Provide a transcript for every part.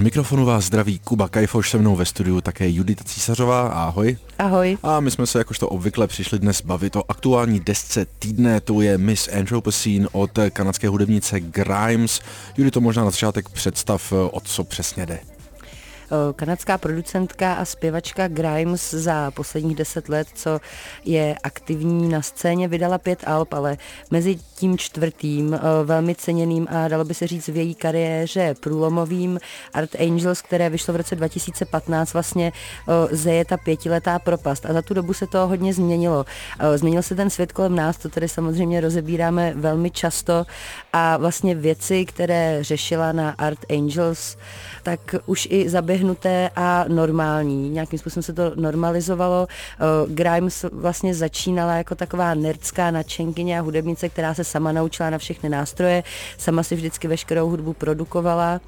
Od mikrofonu vás zdraví Kuba Kajfoš, se mnou ve studiu také Judita Císařová. Ahoj. Ahoj. A my jsme se jakožto obvykle přišli dnes bavit o aktuální desce týdne, to je Miss Anthropocene od kanadské hudebnice Grimes. Judito, možná na začátek představ, o co přesně jde. Eh, kanadská producentka a zpěvačka Grimes za posledních deset let, co je aktivní na scéně, vydala pět alb, ale mezi tím čtvrtým, eh, velmi ceněným a dalo by se říct v její kariéře průlomovým Art Angels, které vyšlo v roce 2015, vlastně eh, zeje ta pětiletá propast. A za tu dobu se to hodně změnilo. Změnil se ten svět kolem nás, to tady samozřejmě rozebíráme velmi často a vlastně věci, které řešila na Art Angels, tak už i zaběhnuté a normální. Nějakým způsobem se to normalizovalo. Eh, Grimes vlastně začínala jako taková nerdská nadšenkyně a hudebnice, která se sama naučila na všechny nástroje, sama si vždycky veškerou hudbu produkovala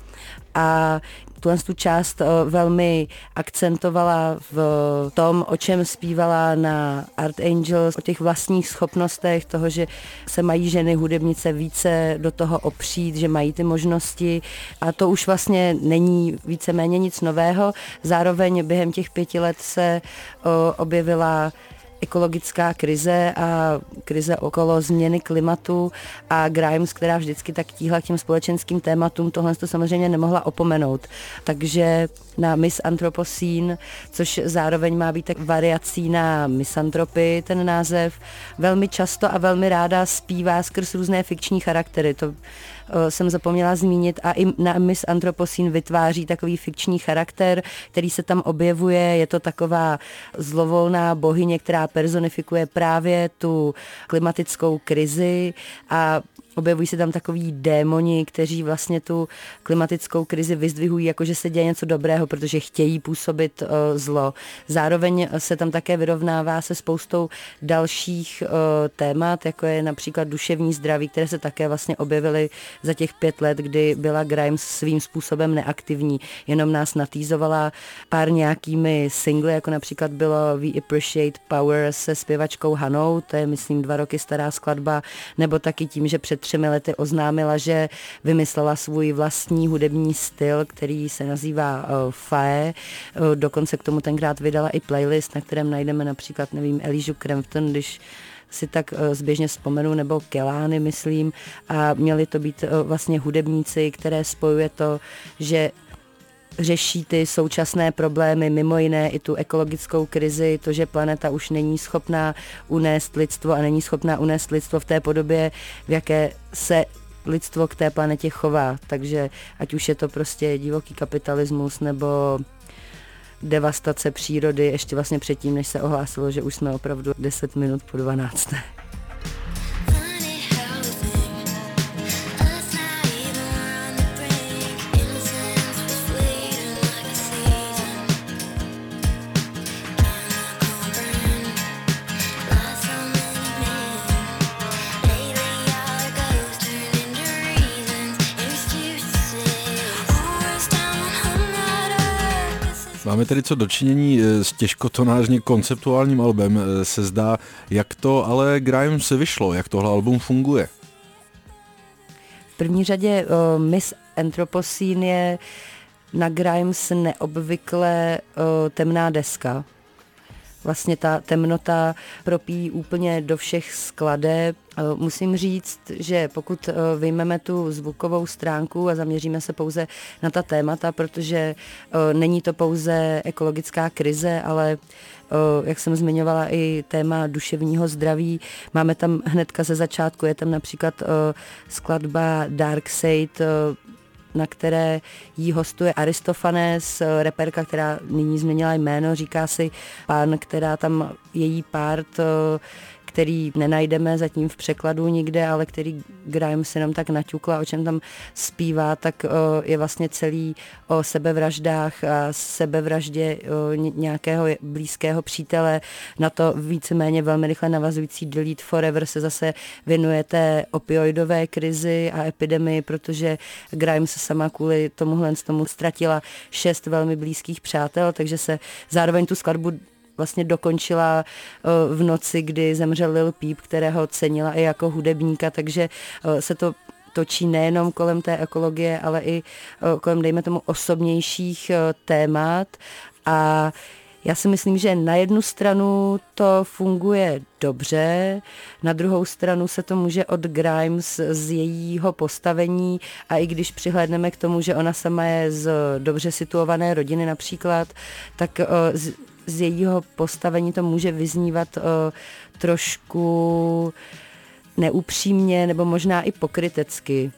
a tuhle tu část eh, velmi akcentovala v tom, o čem zpívala na Art Angels, o těch vlastních schopnostech, toho, že se mají ženy hudebnice více do toho opřít, že mají ty možnosti a to už vlastně není víceméně nic nového. Zároveň během těch pěti let se objevila ekologická krize a krize okolo změny klimatu a Grimes, která vždycky tak tíhla k těm společenským tématům, tohle to samozřejmě nemohla opomenout. Takže na Miss Anthropocene, což zároveň má být tak variací na misantropy, ten název, velmi často a velmi ráda zpívá skrz různé fikční charaktery. To jsem zapomněla zmínit a i na Miss Anthropocene vytváří takový fikční charakter, který se tam objevuje. Je to taková zlovolná bohyně, která personifikuje právě tu klimatickou krizi a Objevují se tam takový démoni, kteří vlastně tu klimatickou krizi vyzdvihují, jako že se děje něco dobrého, protože chtějí působit uh, zlo. Zároveň se tam také vyrovnává se spoustou dalších uh, témat, jako je například duševní zdraví, které se také vlastně objevily za těch pět let, kdy byla Grimes svým způsobem neaktivní, jenom nás natýzovala pár nějakými singly, jako například bylo We Appreciate Power se zpěvačkou Hanou, to je myslím dva roky stará skladba, nebo taky tím, že před třemi lety oznámila, že vymyslela svůj vlastní hudební styl, který se nazývá uh, Fae. Uh, dokonce k tomu tenkrát vydala i playlist, na kterém najdeme například, nevím, Eližu Crampton, když si tak uh, zběžně vzpomenu, nebo Kelány, myslím, a měli to být uh, vlastně hudebníci, které spojuje to, že řeší ty současné problémy, mimo jiné i tu ekologickou krizi, to, že planeta už není schopná unést lidstvo a není schopná unést lidstvo v té podobě, v jaké se lidstvo k té planetě chová. Takže ať už je to prostě divoký kapitalismus nebo devastace přírody, ještě vlastně předtím, než se ohlásilo, že už jsme opravdu 10 minut po 12. Máme tedy co dočinění eh, s těžkotonážně konceptuálním albem, eh, se zdá, jak to ale Grimes vyšlo, jak tohle album funguje. V první řadě uh, Miss Anthropocene je na Grimes neobvykle uh, temná deska. Vlastně ta temnota propí úplně do všech skladeb. Eh, musím říct, že pokud eh, vyjmeme tu zvukovou stránku a zaměříme se pouze na ta témata, protože eh, není to pouze ekologická krize, ale jak jsem zmiňovala, i téma duševního zdraví. Máme tam hnedka ze začátku, je tam například skladba Dark Side, na které jí hostuje Aristofanes, reperka, která nyní změnila jméno, říká si pán, která tam její part který nenajdeme zatím v překladu nikde, ale který Graham si nám tak naťukla, o čem tam zpívá, tak je vlastně celý o sebevraždách a sebevraždě nějakého blízkého přítele. Na to víceméně velmi rychle navazující Delete Forever se zase věnuje té opioidové krizi a epidemii, protože se sama kvůli tomuhle tomu ztratila šest velmi blízkých přátel, takže se zároveň tu skladbu vlastně dokončila eh, v noci, kdy zemřel Lil Peep, kterého cenila i jako hudebníka, takže eh, se to točí nejenom kolem té ekologie, ale i kolem, dejme tomu, osobnějších témat. A já si myslím, že na jednu stranu to funguje dobře, na druhou stranu se to může od Grimes z jejího postavení a i když přihlédneme k tomu, že ona sama je z dobře situované rodiny například, tak z, jejího postavení to může vyznívat trošku neupřímně nebo možná i pokrytecky.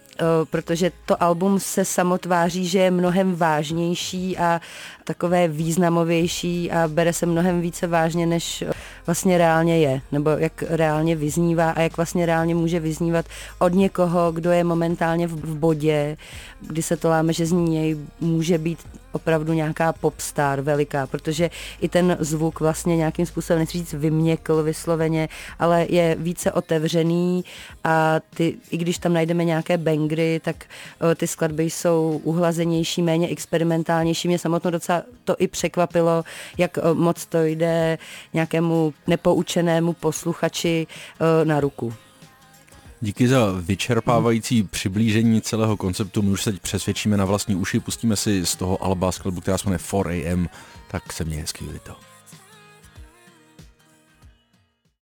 Protože to album se samotváří, že je mnohem vážnější a takové významovější a bere se mnohem více vážně, než vlastně reálně je, nebo jak reálně vyznívá a jak vlastně reálně může vyznívat od někoho, kdo je momentálně v bodě, kdy se to láme, že z něj může být opravdu nějaká popstar veliká, protože i ten zvuk vlastně nějakým způsobem, nechci říct vyměkl vysloveně, ale je více otevřený a ty, i když tam najdeme nějaké bangry, tak o, ty skladby jsou uhlazenější, méně experimentálnější. Mě samotno docela to i překvapilo, jak o, moc to jde nějakému nepoučenému posluchači o, na ruku. Díky za vyčerpávající přiblížení celého konceptu. My už se teď přesvědčíme na vlastní uši, pustíme si z toho Alba skladbu, která se jmenuje 4AM, tak se mě hezky to.